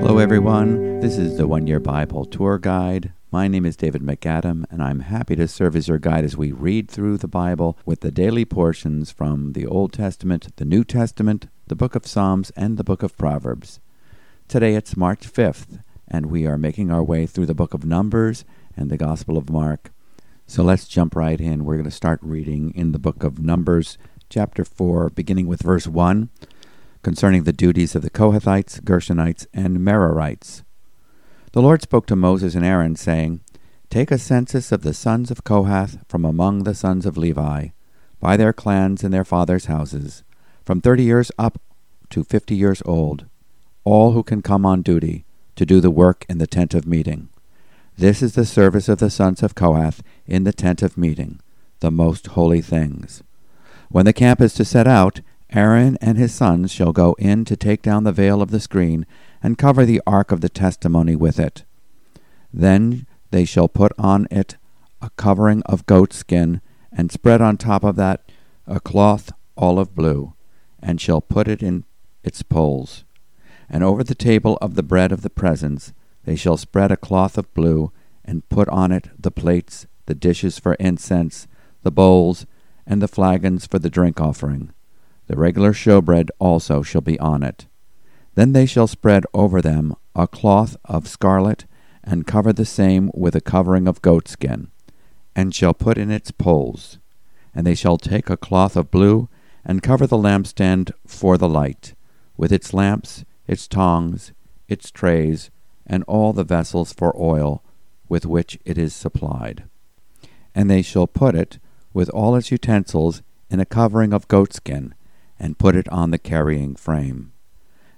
Hello, everyone. This is the One Year Bible Tour Guide. My name is David MacAdam, and I'm happy to serve as your guide as we read through the Bible with the daily portions from the Old Testament, the New Testament, the book of Psalms, and the book of Proverbs. Today it's March 5th, and we are making our way through the book of Numbers and the Gospel of Mark. So let's jump right in. We're going to start reading in the book of Numbers, chapter 4, beginning with verse 1, concerning the duties of the Kohathites, Gershonites, and Merarites. The Lord spoke to Moses and Aaron, saying, Take a census of the sons of Kohath from among the sons of Levi, by their clans and their fathers' houses, from thirty years up to fifty years old, all who can come on duty to do the work in the tent of meeting. This is the service of the sons of Kohath in the tent of meeting, the most holy things. When the camp is to set out, Aaron and his sons shall go in to take down the veil of the screen and cover the ark of the testimony with it. Then they shall put on it a covering of goat skin, and spread on top of that a cloth olive blue, and shall put it in its poles. And over the table of the bread of the presence they shall spread a cloth of blue, and put on it the plates, the dishes for incense, the bowls, and the flagons for the drink offering. The regular showbread also shall be on it. Then they shall spread over them a cloth of scarlet, and cover the same with a covering of goatskin, and shall put in its poles. And they shall take a cloth of blue, and cover the lampstand for the light, with its lamps, its tongs, its trays, and all the vessels for oil with which it is supplied. And they shall put it, with all its utensils, in a covering of goatskin, and put it on the carrying frame.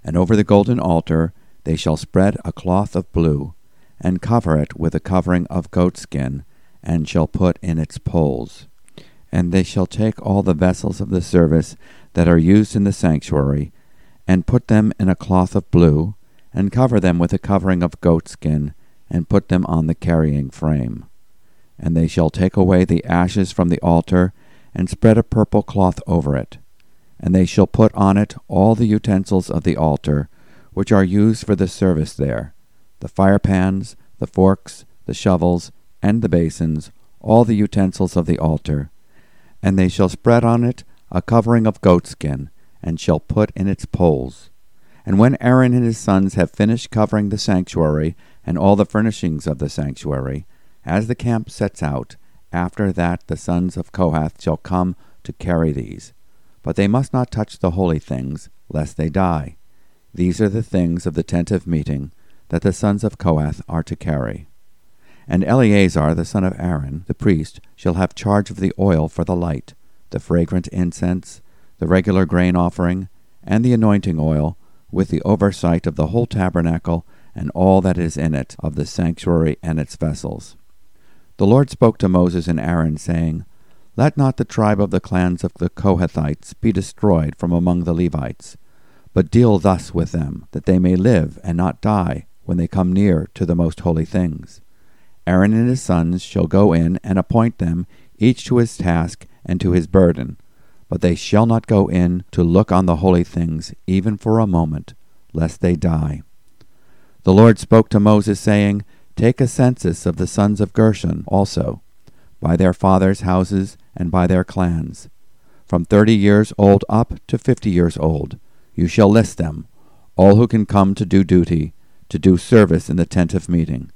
And over the golden altar they shall spread a cloth of blue, and cover it with a covering of goatskin, and shall put in its poles. And they shall take all the vessels of the service that are used in the sanctuary, and put them in a cloth of blue, and cover them with a covering of goatskin, and put them on the carrying frame. And they shall take away the ashes from the altar, and spread a purple cloth over it and they shall put on it all the utensils of the altar, which are used for the service there the firepans, the forks, the shovels, and the basins, all the utensils of the altar. And they shall spread on it a covering of goatskin, and shall put in its poles. And when Aaron and his sons have finished covering the sanctuary and all the furnishings of the sanctuary, as the camp sets out, after that the sons of Kohath shall come to carry these but they must not touch the holy things, lest they die. These are the things of the tent of meeting that the sons of Kohath are to carry. And Eleazar the son of Aaron, the priest, shall have charge of the oil for the light, the fragrant incense, the regular grain offering, and the anointing oil, with the oversight of the whole tabernacle and all that is in it, of the sanctuary and its vessels. The Lord spoke to Moses and Aaron, saying, let not the tribe of the clans of the Kohathites be destroyed from among the Levites, but deal thus with them, that they may live and not die when they come near to the most holy things. Aaron and his sons shall go in and appoint them, each to his task and to his burden, but they shall not go in to look on the holy things, even for a moment, lest they die. The Lord spoke to Moses, saying, Take a census of the sons of Gershon also by their fathers' houses and by their clans. From thirty years old up to fifty years old, you shall list them, all who can come to do duty, to do service in the tent of meeting.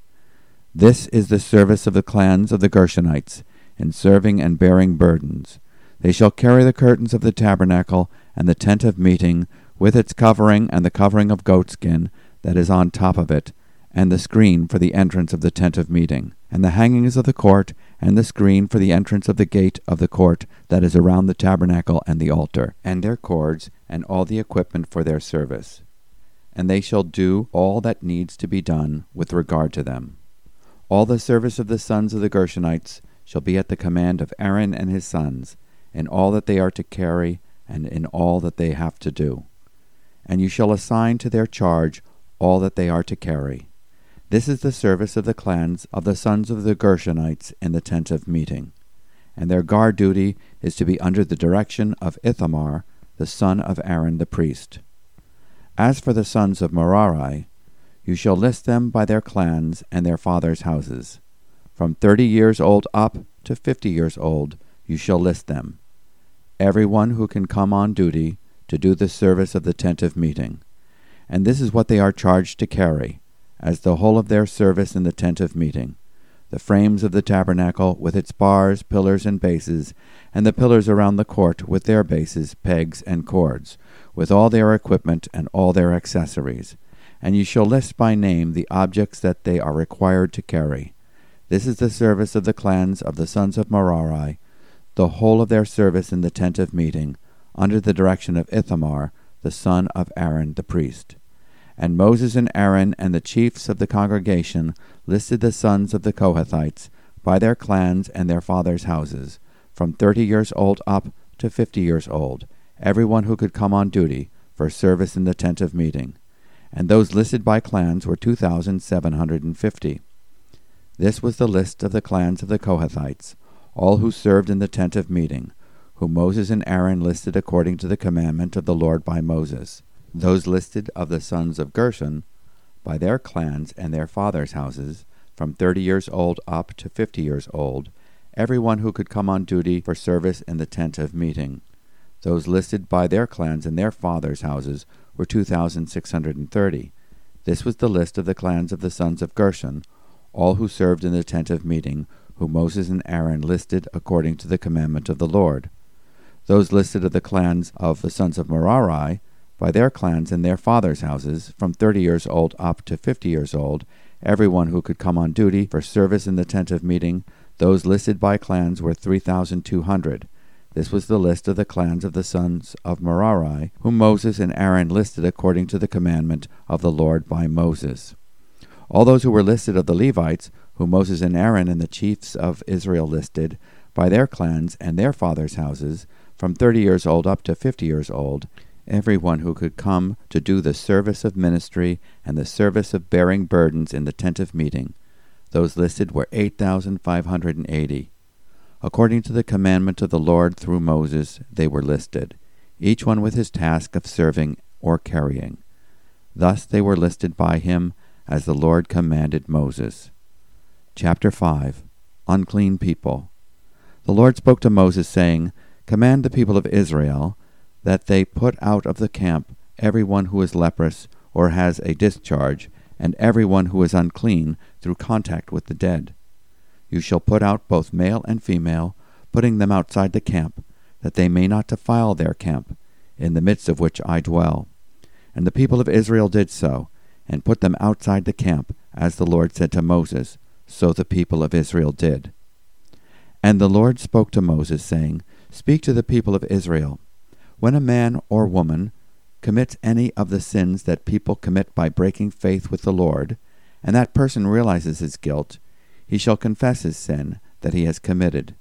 This is the service of the clans of the Gershonites, in serving and bearing burdens. They shall carry the curtains of the tabernacle and the tent of meeting, with its covering and the covering of goatskin that is on top of it, and the screen for the entrance of the tent of meeting, and the hangings of the court, and the screen for the entrance of the gate of the court that is around the tabernacle and the altar, and their cords, and all the equipment for their service. And they shall do all that needs to be done with regard to them. All the service of the sons of the Gershonites shall be at the command of Aaron and his sons, in all that they are to carry, and in all that they have to do. And you shall assign to their charge all that they are to carry this is the service of the clans of the sons of the Gershonites in the tent of meeting. And their guard duty is to be under the direction of Ithamar, the son of Aaron the priest. As for the sons of Merari, you shall list them by their clans and their fathers' houses. From thirty years old up to fifty years old, you shall list them. Every one who can come on duty to do the service of the tent of meeting. And this is what they are charged to carry, as the whole of their service in the tent of meeting the frames of the tabernacle with its bars, pillars, and bases, and the pillars around the court with their bases, pegs, and cords, with all their equipment and all their accessories. And ye shall list by name the objects that they are required to carry. This is the service of the clans of the sons of Merari, the whole of their service in the tent of meeting, under the direction of Ithamar, the son of Aaron the priest. And Moses and Aaron and the chiefs of the congregation listed the sons of the Kohathites by their clans and their fathers' houses, from thirty years old up to fifty years old, every one who could come on duty for service in the tent of meeting. And those listed by clans were two thousand seven hundred and fifty. This was the list of the clans of the Kohathites, all who served in the tent of meeting, whom Moses and Aaron listed according to the commandment of the Lord by Moses. Those listed of the sons of Gershon, by their clans and their fathers' houses, from thirty years old up to fifty years old, every one who could come on duty for service in the tent of meeting. Those listed by their clans and their fathers' houses were two thousand six hundred and thirty. This was the list of the clans of the sons of Gershon, all who served in the tent of meeting, whom Moses and Aaron listed according to the commandment of the Lord. Those listed of the clans of the sons of Merari, by their clans and their fathers' houses, from thirty years old up to fifty years old, every one who could come on duty for service in the tent of meeting, those listed by clans were three thousand two hundred. This was the list of the clans of the sons of Merari, whom Moses and Aaron listed according to the commandment of the Lord by Moses. All those who were listed of the Levites, whom Moses and Aaron and the chiefs of Israel listed, by their clans and their fathers' houses, from thirty years old up to fifty years old, everyone who could come to do the service of ministry and the service of bearing burdens in the tent of meeting. Those listed were 8,580. According to the commandment of the Lord through Moses, they were listed, each one with his task of serving or carrying. Thus they were listed by him as the Lord commanded Moses. Chapter 5 Unclean People. The Lord spoke to Moses, saying, Command the people of Israel that they put out of the camp every one who is leprous or has a discharge, and every one who is unclean through contact with the dead. You shall put out both male and female, putting them outside the camp, that they may not defile their camp, in the midst of which I dwell. And the people of Israel did so, and put them outside the camp, as the Lord said to Moses, so the people of Israel did. And the Lord spoke to Moses, saying, Speak to the people of Israel, when a man or woman commits any of the sins that people commit by breaking faith with the Lord, and that person realizes his guilt, he shall confess his sin that he has committed,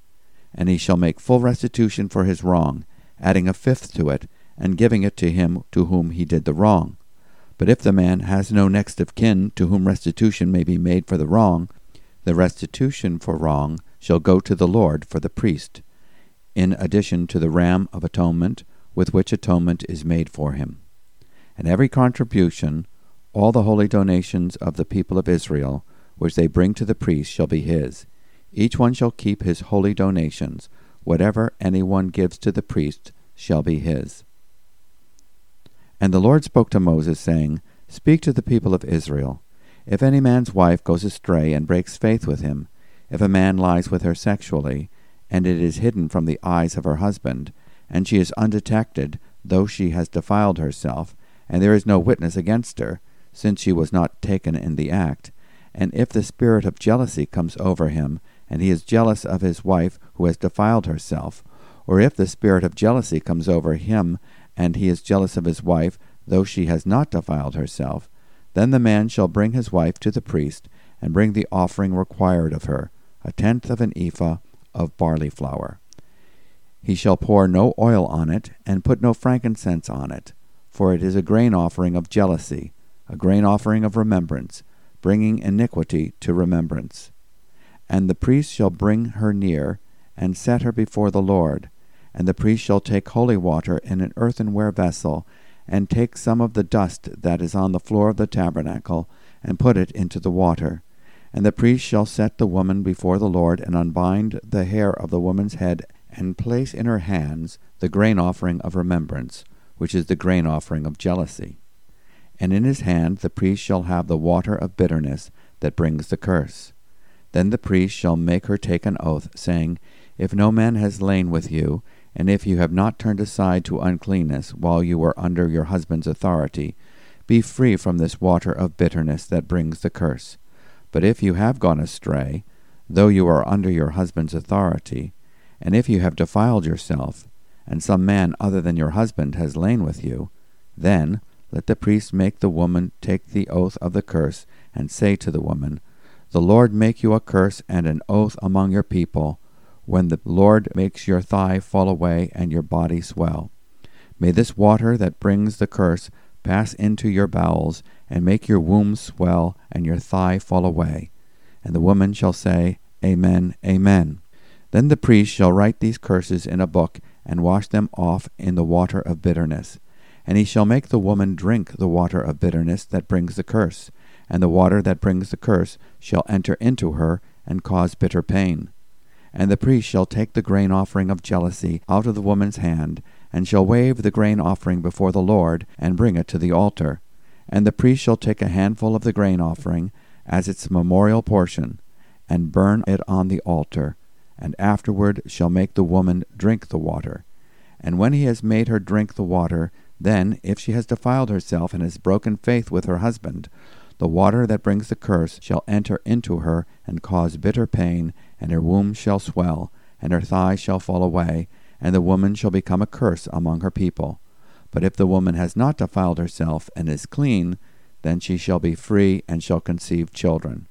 and he shall make full restitution for his wrong, adding a fifth to it, and giving it to him to whom he did the wrong. But if the man has no next of kin to whom restitution may be made for the wrong, the restitution for wrong shall go to the Lord for the priest, in addition to the ram of atonement, with which atonement is made for him. And every contribution, all the holy donations of the people of Israel, which they bring to the priest, shall be his. Each one shall keep his holy donations. Whatever any one gives to the priest shall be his. And the Lord spoke to Moses, saying, Speak to the people of Israel. If any man's wife goes astray and breaks faith with him, if a man lies with her sexually, and it is hidden from the eyes of her husband, and she is undetected, though she has defiled herself, and there is no witness against her, since she was not taken in the act. And if the spirit of jealousy comes over him, and he is jealous of his wife who has defiled herself, or if the spirit of jealousy comes over him, and he is jealous of his wife, though she has not defiled herself, then the man shall bring his wife to the priest, and bring the offering required of her, a tenth of an ephah of barley flour. He shall pour no oil on it, and put no frankincense on it, for it is a grain offering of jealousy, a grain offering of remembrance, bringing iniquity to remembrance. And the priest shall bring her near, and set her before the Lord, And the priest shall take holy water in an earthenware vessel, and take some of the dust that is on the floor of the tabernacle, and put it into the water. And the priest shall set the woman before the Lord, and unbind the hair of the woman's head, and place in her hands the grain offering of remembrance, which is the grain offering of jealousy. And in his hand the priest shall have the water of bitterness that brings the curse. Then the priest shall make her take an oath, saying, If no man has lain with you, and if you have not turned aside to uncleanness while you were under your husband's authority, be free from this water of bitterness that brings the curse. But if you have gone astray, though you are under your husband's authority, and if you have defiled yourself, and some man other than your husband has lain with you, then let the priest make the woman take the oath of the curse, and say to the woman, The Lord make you a curse and an oath among your people, when the Lord makes your thigh fall away and your body swell. May this water that brings the curse pass into your bowels, and make your womb swell and your thigh fall away. And the woman shall say, Amen, Amen. Then the priest shall write these curses in a book, and wash them off in the water of bitterness. And he shall make the woman drink the water of bitterness that brings the curse, and the water that brings the curse shall enter into her, and cause bitter pain. And the priest shall take the grain offering of jealousy out of the woman's hand, and shall wave the grain offering before the Lord, and bring it to the altar. And the priest shall take a handful of the grain offering, as its memorial portion, and burn it on the altar, and afterward shall make the woman drink the water. And when he has made her drink the water, then, if she has defiled herself and has broken faith with her husband, the water that brings the curse shall enter into her and cause bitter pain, and her womb shall swell, and her thigh shall fall away, and the woman shall become a curse among her people. But if the woman has not defiled herself and is clean, then she shall be free and shall conceive children.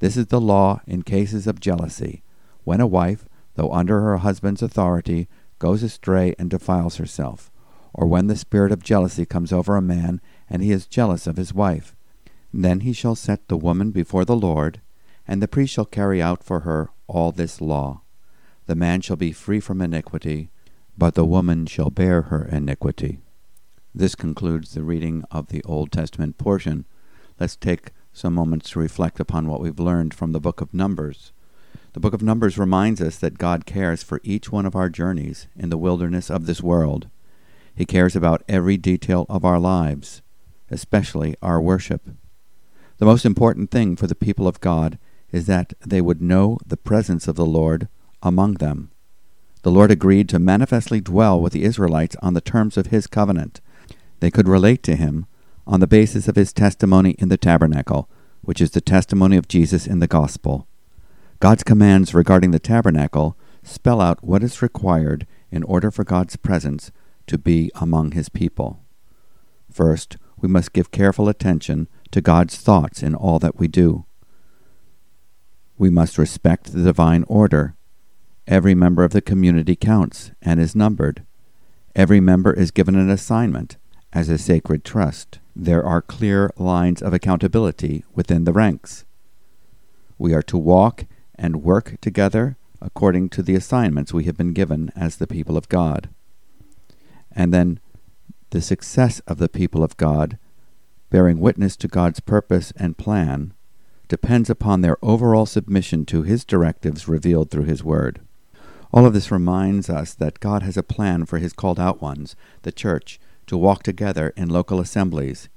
This is the law in cases of jealousy, when a wife, though under her husband's authority, goes astray and defiles herself, or when the spirit of jealousy comes over a man, and he is jealous of his wife. Then he shall set the woman before the Lord, and the priest shall carry out for her all this law. The man shall be free from iniquity, but the woman shall bear her iniquity. This concludes the reading of the Old Testament portion. Let's take some moments to reflect upon what we've learned from the book of Numbers. The book of Numbers reminds us that God cares for each one of our journeys in the wilderness of this world. He cares about every detail of our lives, especially our worship. The most important thing for the people of God is that they would know the presence of the Lord among them. The Lord agreed to manifestly dwell with the Israelites on the terms of his covenant. They could relate to him on the basis of his testimony in the tabernacle, which is the testimony of Jesus in the gospel. God's commands regarding the tabernacle spell out what is required in order for God's presence to be among his people. First, we must give careful attention to God's thoughts in all that we do. We must respect the divine order. Every member of the community counts and is numbered. Every member is given an assignment as a sacred trust. There are clear lines of accountability within the ranks. We are to walk and work together according to the assignments we have been given as the people of God. And then the success of the people of God, bearing witness to God's purpose and plan, depends upon their overall submission to His directives revealed through His Word. All of this reminds us that God has a plan for His called out ones, the church, to walk together in local assemblies.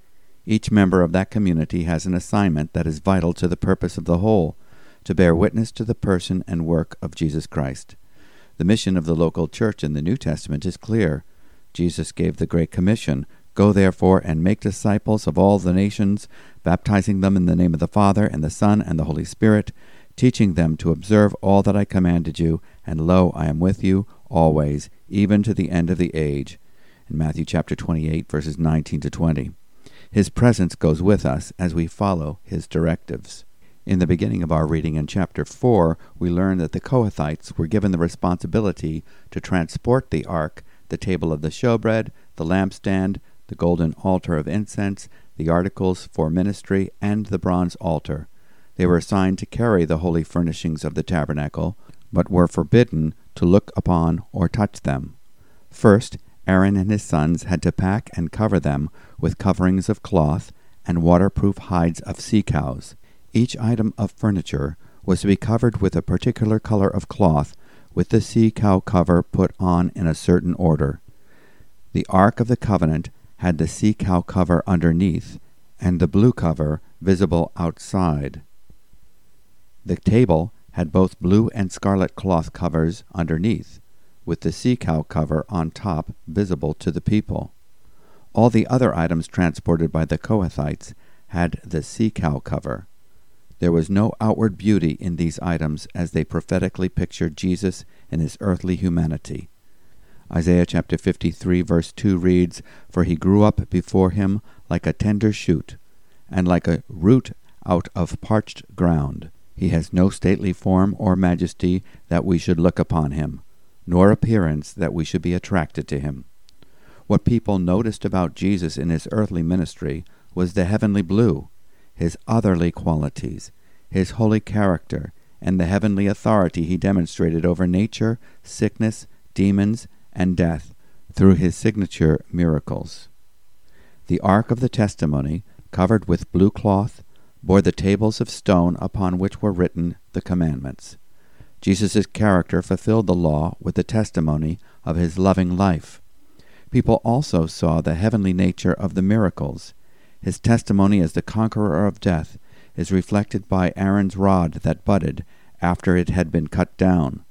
Each member of that community has an assignment that is vital to the purpose of the whole to bear witness to the person and work of Jesus Christ. The mission of the local church in the New Testament is clear. Jesus gave the Great Commission Go therefore and make disciples of all the nations, baptizing them in the name of the Father, and the Son, and the Holy Spirit, teaching them to observe all that I commanded you, and lo, I am with you always, even to the end of the age. In Matthew chapter 28, verses 19 to 20. His presence goes with us as we follow his directives. In the beginning of our reading in chapter 4, we learn that the Kohathites were given the responsibility to transport the ark, the table of the showbread, the lampstand, the golden altar of incense, the articles for ministry, and the bronze altar. They were assigned to carry the holy furnishings of the tabernacle, but were forbidden to look upon or touch them. First, Aaron and his sons had to pack and cover them with coverings of cloth and waterproof hides of sea cows. Each item of furniture was to be covered with a particular color of cloth, with the sea cow cover put on in a certain order. The Ark of the Covenant had the sea cow cover underneath, and the blue cover visible outside. The table had both blue and scarlet cloth covers underneath, with the sea cow cover on top visible to the people. All the other items transported by the Kohathites had the sea cow cover. There was no outward beauty in these items as they prophetically pictured Jesus in his earthly humanity. Isaiah chapter 53, verse 2 reads, For he grew up before him like a tender shoot, and like a root out of parched ground. He has no stately form or majesty that we should look upon him, nor appearance that we should be attracted to him. What people noticed about Jesus in his earthly ministry was the heavenly blue, his otherly qualities, his holy character, and the heavenly authority he demonstrated over nature, sickness, demons, and death through his signature miracles. The ark of the testimony, covered with blue cloth, bore the tables of stone upon which were written the commandments. Jesus' character fulfilled the law with the testimony of his loving life. People also saw the heavenly nature of the miracles. His testimony as the conqueror of death is reflected by Aaron's rod that budded after it had been cut down.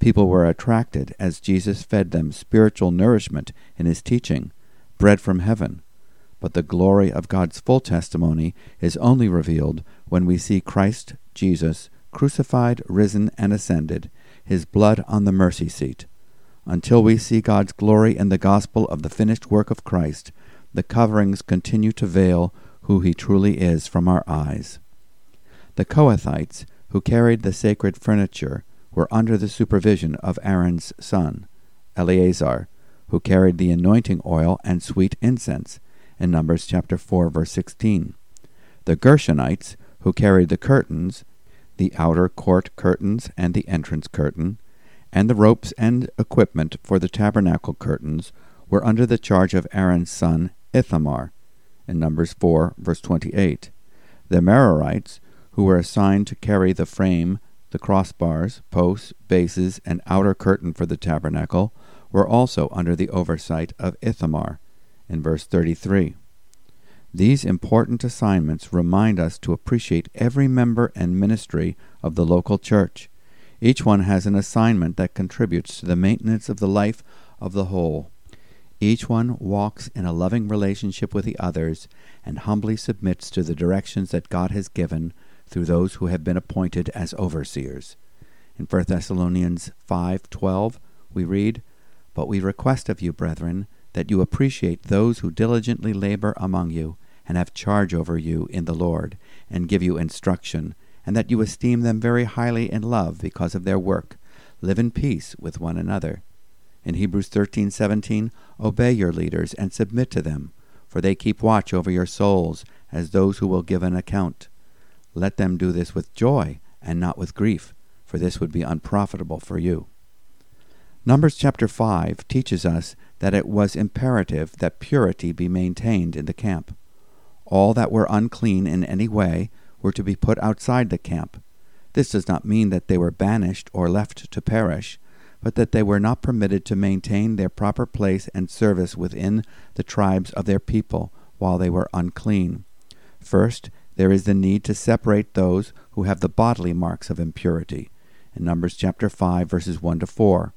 People were attracted as Jesus fed them spiritual nourishment in his teaching, bread from heaven. But the glory of God's full testimony is only revealed when we see Christ Jesus crucified, risen, and ascended, his blood on the mercy seat. Until we see God's glory in the gospel of the finished work of Christ, the coverings continue to veil who he truly is from our eyes. The Kohathites, who carried the sacred furniture, were under the supervision of Aaron's son, Eleazar, who carried the anointing oil and sweet incense, in Numbers chapter 4 verse 16. The Gershonites, who carried the curtains, the outer court curtains and the entrance curtain, and the ropes and equipment for the tabernacle curtains were under the charge of Aaron's son Ithamar, in Numbers 4, verse 28. The Merarites, who were assigned to carry the frame, the crossbars, posts, bases, and outer curtain for the tabernacle, were also under the oversight of Ithamar, in verse 33. These important assignments remind us to appreciate every member and ministry of the local church each one has an assignment that contributes to the maintenance of the life of the whole. Each one walks in a loving relationship with the others and humbly submits to the directions that God has given through those who have been appointed as overseers. In 1 Thessalonians 5:12 we read, "But we request of you, brethren, that you appreciate those who diligently labor among you and have charge over you in the Lord and give you instruction." and that you esteem them very highly in love because of their work. Live in peace with one another. In Hebrews 13:17, obey your leaders and submit to them, for they keep watch over your souls as those who will give an account. Let them do this with joy and not with grief, for this would be unprofitable for you. Numbers chapter 5 teaches us that it was imperative that purity be maintained in the camp. All that were unclean in any way were to be put outside the camp. This does not mean that they were banished or left to perish, but that they were not permitted to maintain their proper place and service within the tribes of their people while they were unclean. First, there is the need to separate those who have the bodily marks of impurity. In Numbers chapter 5 verses 1 to 4.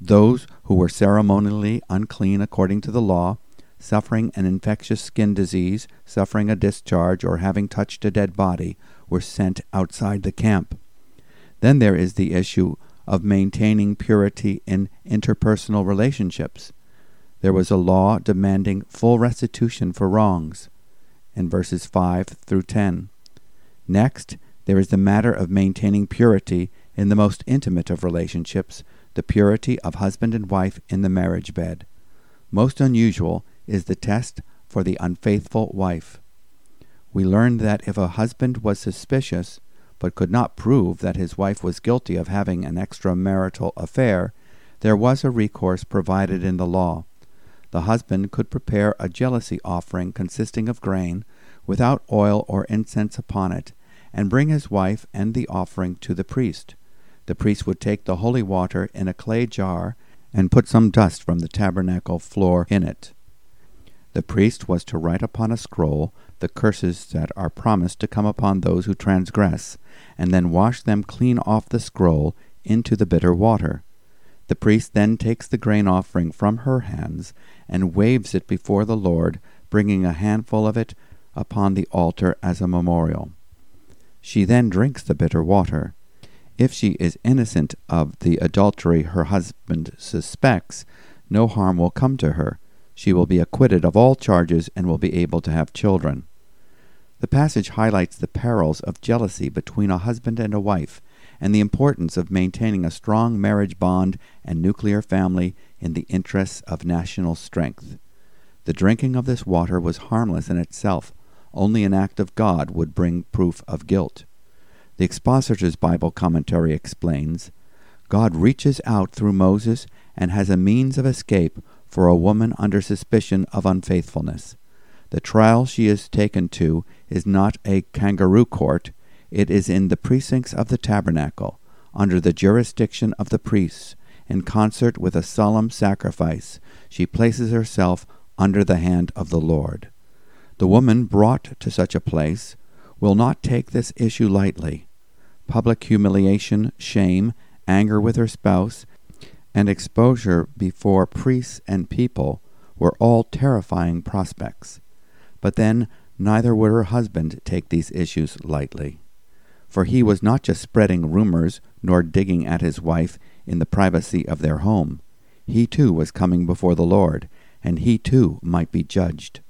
Those who were ceremonially unclean according to the law suffering an infectious skin disease, suffering a discharge, or having touched a dead body were sent outside the camp. Then there is the issue of maintaining purity in interpersonal relationships. There was a law demanding full restitution for wrongs in verses 5 through 10. Next, there is the matter of maintaining purity in the most intimate of relationships, the purity of husband and wife in the marriage bed. Most unusual is the test for the unfaithful wife. We learned that if a husband was suspicious but could not prove that his wife was guilty of having an extramarital affair, there was a recourse provided in the law. The husband could prepare a jealousy offering consisting of grain, without oil or incense upon it, and bring his wife and the offering to the priest. The priest would take the holy water in a clay jar and put some dust from the tabernacle floor in it. The priest was to write upon a scroll the curses that are promised to come upon those who transgress, and then wash them clean off the scroll into the bitter water. The priest then takes the grain offering from her hands and waves it before the Lord, bringing a handful of it upon the altar as a memorial. She then drinks the bitter water. If she is innocent of the adultery her husband suspects, no harm will come to her. She will be acquitted of all charges and will be able to have children. The passage highlights the perils of jealousy between a husband and a wife and the importance of maintaining a strong marriage bond and nuclear family in the interests of national strength. The drinking of this water was harmless in itself, only an act of God would bring proof of guilt. The Expositor's Bible commentary explains God reaches out through Moses and has a means of escape for a woman under suspicion of unfaithfulness. The trial she is taken to is not a kangaroo court, it is in the precincts of the tabernacle, under the jurisdiction of the priests, in concert with a solemn sacrifice. She places herself under the hand of the Lord. The woman brought to such a place will not take this issue lightly. Public humiliation, shame, anger with her spouse, and exposure before priests and people were all terrifying prospects. But then neither would her husband take these issues lightly. For he was not just spreading rumors nor digging at his wife in the privacy of their home. He too was coming before the Lord, and he too might be judged.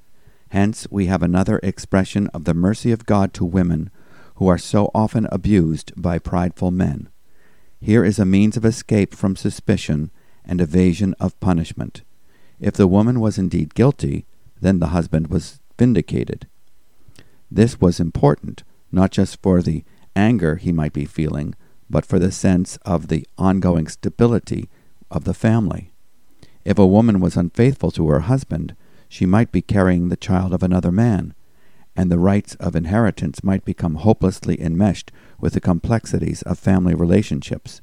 Hence, we have another expression of the mercy of God to women who are so often abused by prideful men. Here is a means of escape from suspicion and evasion of punishment. If the woman was indeed guilty, then the husband was vindicated. This was important, not just for the anger he might be feeling, but for the sense of the ongoing stability of the family. If a woman was unfaithful to her husband, she might be carrying the child of another man, and the rights of inheritance might become hopelessly enmeshed with the complexities of family relationships.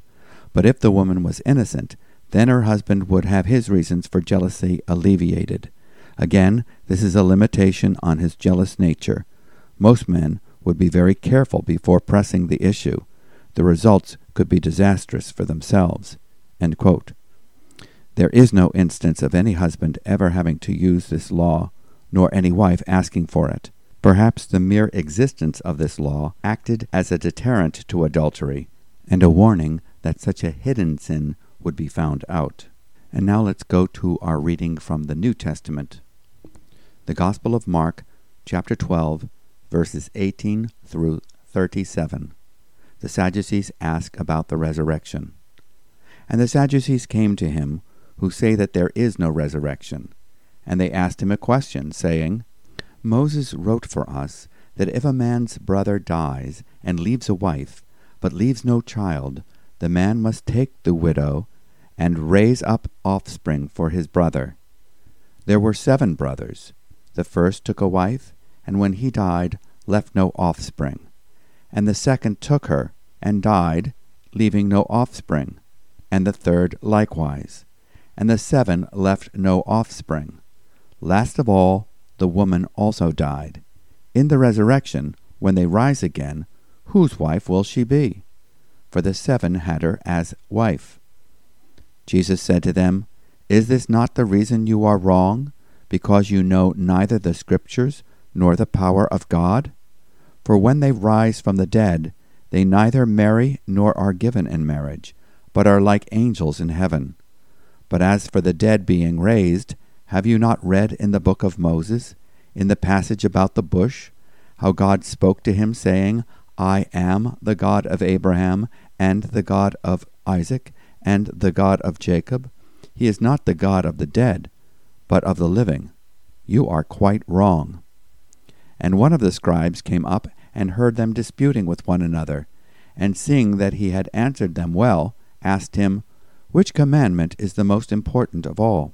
But if the woman was innocent, then her husband would have his reasons for jealousy alleviated. Again, this is a limitation on his jealous nature. Most men would be very careful before pressing the issue. The results could be disastrous for themselves. There is no instance of any husband ever having to use this law, nor any wife asking for it. Perhaps the mere existence of this law acted as a deterrent to adultery, and a warning that such a hidden sin would be found out. And now let's go to our reading from the New Testament. The Gospel of Mark, chapter 12, verses 18 through 37. The Sadducees ask about the resurrection. And the Sadducees came to him who say that there is no resurrection. And they asked him a question, saying, Moses wrote for us that if a man's brother dies and leaves a wife, but leaves no child, the man must take the widow and raise up offspring for his brother. There were seven brothers. The first took a wife, and when he died, left no offspring. And the second took her, and died, leaving no offspring. And the third likewise and the seven left no offspring. Last of all, the woman also died. In the resurrection, when they rise again, whose wife will she be? For the seven had her as wife. Jesus said to them, Is this not the reason you are wrong, because you know neither the Scriptures nor the power of God? For when they rise from the dead, they neither marry nor are given in marriage, but are like angels in heaven. But as for the dead being raised, have you not read in the book of Moses, in the passage about the bush, how God spoke to him, saying, I am the God of Abraham, and the God of Isaac, and the God of Jacob? He is not the God of the dead, but of the living. You are quite wrong. And one of the scribes came up and heard them disputing with one another, and seeing that he had answered them well, asked him, Which commandment is the most important of all?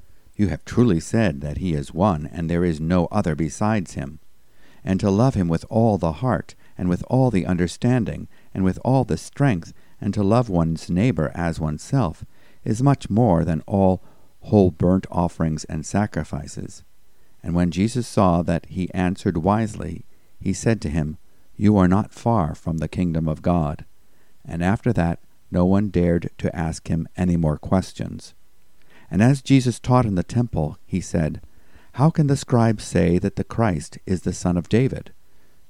You have truly said that he is one, and there is no other besides him. And to love him with all the heart, and with all the understanding, and with all the strength, and to love one's neighbor as oneself, is much more than all whole burnt offerings and sacrifices. And when Jesus saw that he answered wisely, he said to him, You are not far from the kingdom of God. And after that, no one dared to ask him any more questions. And as Jesus taught in the temple, he said, How can the scribes say that the Christ is the son of David?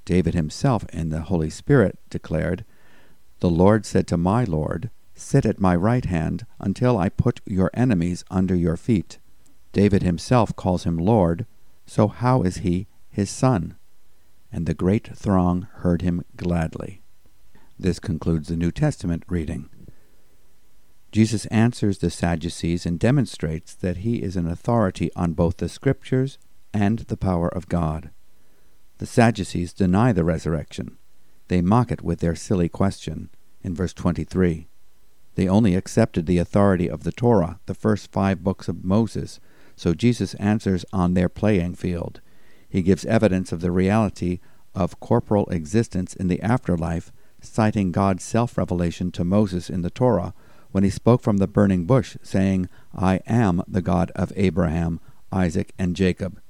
David himself in the Holy Spirit declared, The Lord said to my Lord, Sit at my right hand until I put your enemies under your feet. David himself calls him Lord, so how is he his son? And the great throng heard him gladly. This concludes the New Testament reading. Jesus answers the Sadducees and demonstrates that he is an authority on both the Scriptures and the power of God. The Sadducees deny the resurrection. They mock it with their silly question in verse 23. They only accepted the authority of the Torah, the first five books of Moses, so Jesus answers on their playing field. He gives evidence of the reality of corporal existence in the afterlife, citing God's self revelation to Moses in the Torah when he spoke from the burning bush, saying, I am the God of Abraham, Isaac, and Jacob.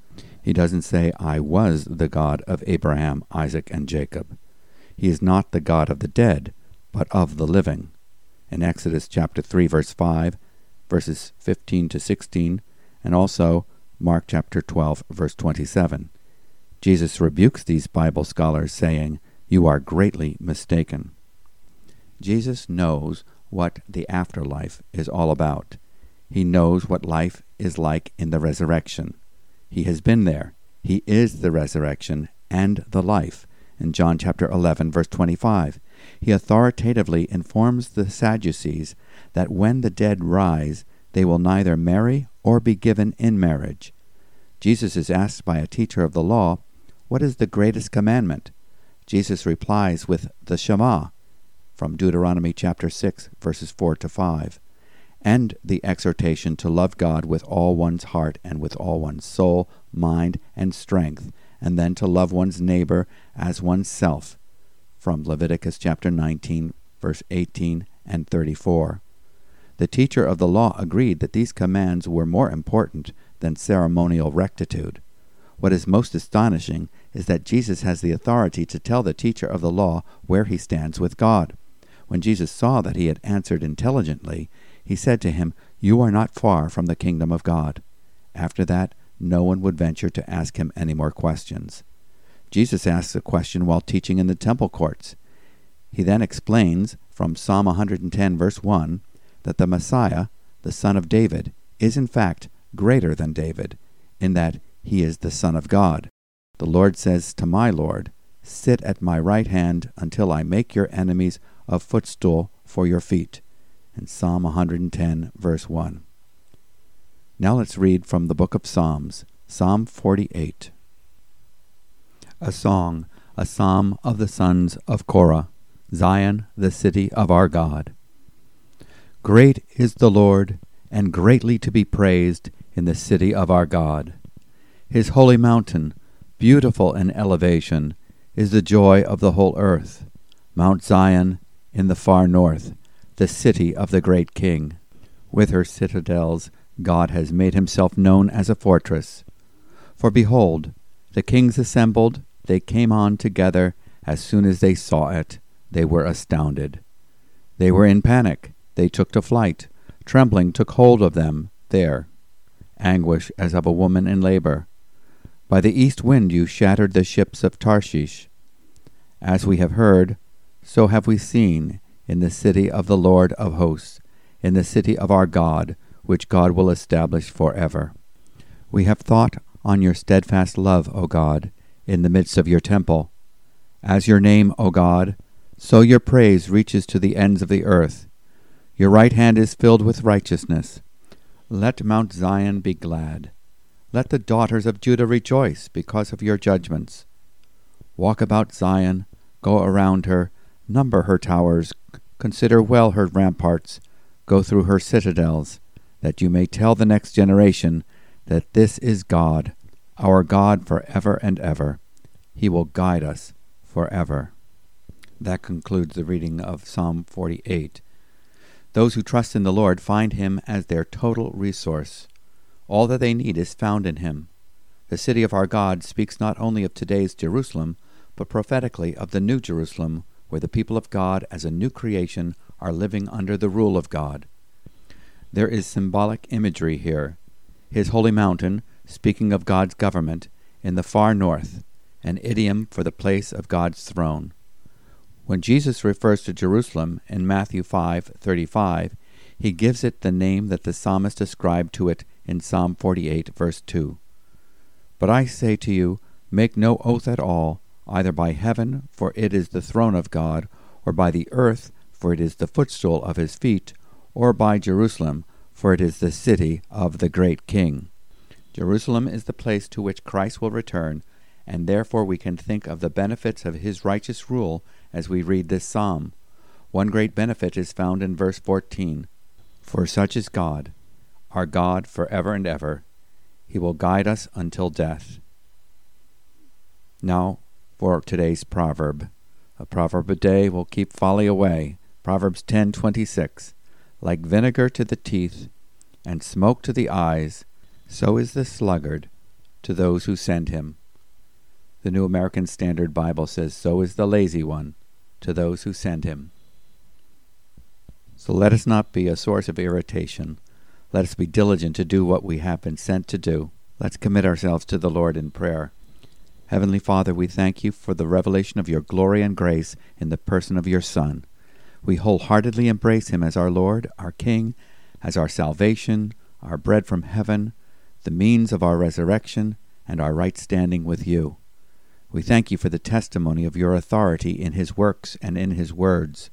He doesn't say, I was the God of Abraham, Isaac, and Jacob. He is not the God of the dead, but of the living. In Exodus chapter 3, verse 5, verses 15 to 16, and also Mark chapter 12, verse 27. Jesus rebukes these Bible scholars, saying, You are greatly mistaken. Jesus knows what the afterlife is all about. He knows what life is like in the resurrection. He has been there. He is the resurrection and the life. In John chapter 11 verse 25, he authoritatively informs the Sadducees that when the dead rise, they will neither marry or be given in marriage. Jesus is asked by a teacher of the law, What is the greatest commandment? Jesus replies with the Shema from Deuteronomy chapter 6 verses 4 to 5 and the exhortation to love God with all one's heart and with all one's soul, mind, and strength, and then to love one's neighbor as oneself, from Leviticus chapter 19, verse 18 and 34. The teacher of the law agreed that these commands were more important than ceremonial rectitude. What is most astonishing is that Jesus has the authority to tell the teacher of the law where he stands with God. When Jesus saw that he had answered intelligently, he said to him, You are not far from the kingdom of God. After that, no one would venture to ask him any more questions. Jesus asks a question while teaching in the temple courts. He then explains from Psalm 110, verse 1, that the Messiah, the son of David, is in fact greater than David, in that he is the Son of God. The Lord says to my Lord, Sit at my right hand until I make your enemies a footstool for your feet in Psalm 110, verse 1. Now let's read from the book of Psalms, Psalm 48. A song, a psalm of the sons of Korah, Zion, the city of our God. Great is the Lord, and greatly to be praised in the city of our God. His holy mountain, beautiful in elevation, is the joy of the whole earth. Mount Zion in the far north the city of the great king. With her citadels, God has made himself known as a fortress. For behold, the kings assembled, they came on together. As soon as they saw it, they were astounded. They were in panic, they took to flight. Trembling took hold of them there, anguish as of a woman in labor. By the east wind you shattered the ships of Tarshish. As we have heard, so have we seen in the city of the Lord of hosts, in the city of our God, which God will establish forever. We have thought on your steadfast love, O God, in the midst of your temple. As your name, O God, so your praise reaches to the ends of the earth. Your right hand is filled with righteousness. Let Mount Zion be glad. Let the daughters of Judah rejoice because of your judgments. Walk about Zion, go around her, number her towers, consider well her ramparts, go through her citadels, that you may tell the next generation that this is God, our God for ever and ever. He will guide us for ever. That concludes the reading of Psalm 48. Those who trust in the Lord find Him as their total resource. All that they need is found in Him. The city of our God speaks not only of today's Jerusalem, but prophetically of the New Jerusalem, where the people of God as a new creation are living under the rule of God. There is symbolic imagery here. His holy mountain, speaking of God's government, in the far north, an idiom for the place of God's throne. When Jesus refers to Jerusalem in Matthew 5:35, he gives it the name that the psalmist ascribed to it in Psalm 48 verse 2. But I say to you, make no oath at all, either by heaven, for it is the throne of God, or by the earth, for it is the footstool of his feet, or by Jerusalem, for it is the city of the great King. Jerusalem is the place to which Christ will return, and therefore we can think of the benefits of his righteous rule as we read this psalm. One great benefit is found in verse 14 For such is God, our God for ever and ever. He will guide us until death. Now for today's proverb. A proverb a day will keep folly away. Proverbs 10:26. Like vinegar to the teeth and smoke to the eyes, so is the sluggard to those who send him. The New American Standard Bible says, So is the lazy one to those who send him. So let us not be a source of irritation. Let us be diligent to do what we have been sent to do. Let's commit ourselves to the Lord in prayer. Heavenly Father, we thank you for the revelation of your glory and grace in the person of your Son. We wholeheartedly embrace him as our Lord, our King, as our salvation, our bread from heaven, the means of our resurrection, and our right standing with you. We thank you for the testimony of your authority in his works and in his words.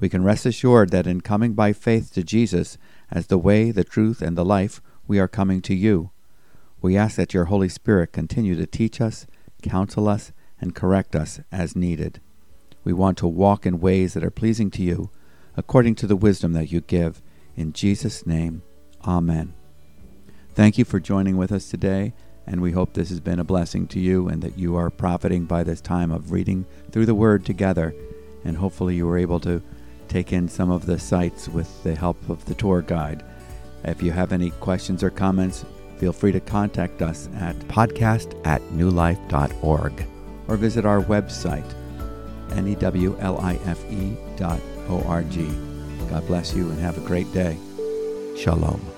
We can rest assured that in coming by faith to Jesus as the way, the truth, and the life, we are coming to you. We ask that your Holy Spirit continue to teach us, counsel us, and correct us as needed. We want to walk in ways that are pleasing to you, according to the wisdom that you give. In Jesus' name, Amen. Thank you for joining with us today and we hope this has been a blessing to you and that you are profiting by this time of reading through the Word together. And hopefully, you were able to take in some of the sights with the help of the tour guide. If you have any questions or comments, feel free to contact us at podcast at newlife.org or visit our website, newlife.org. God bless you and have a great day. Shalom.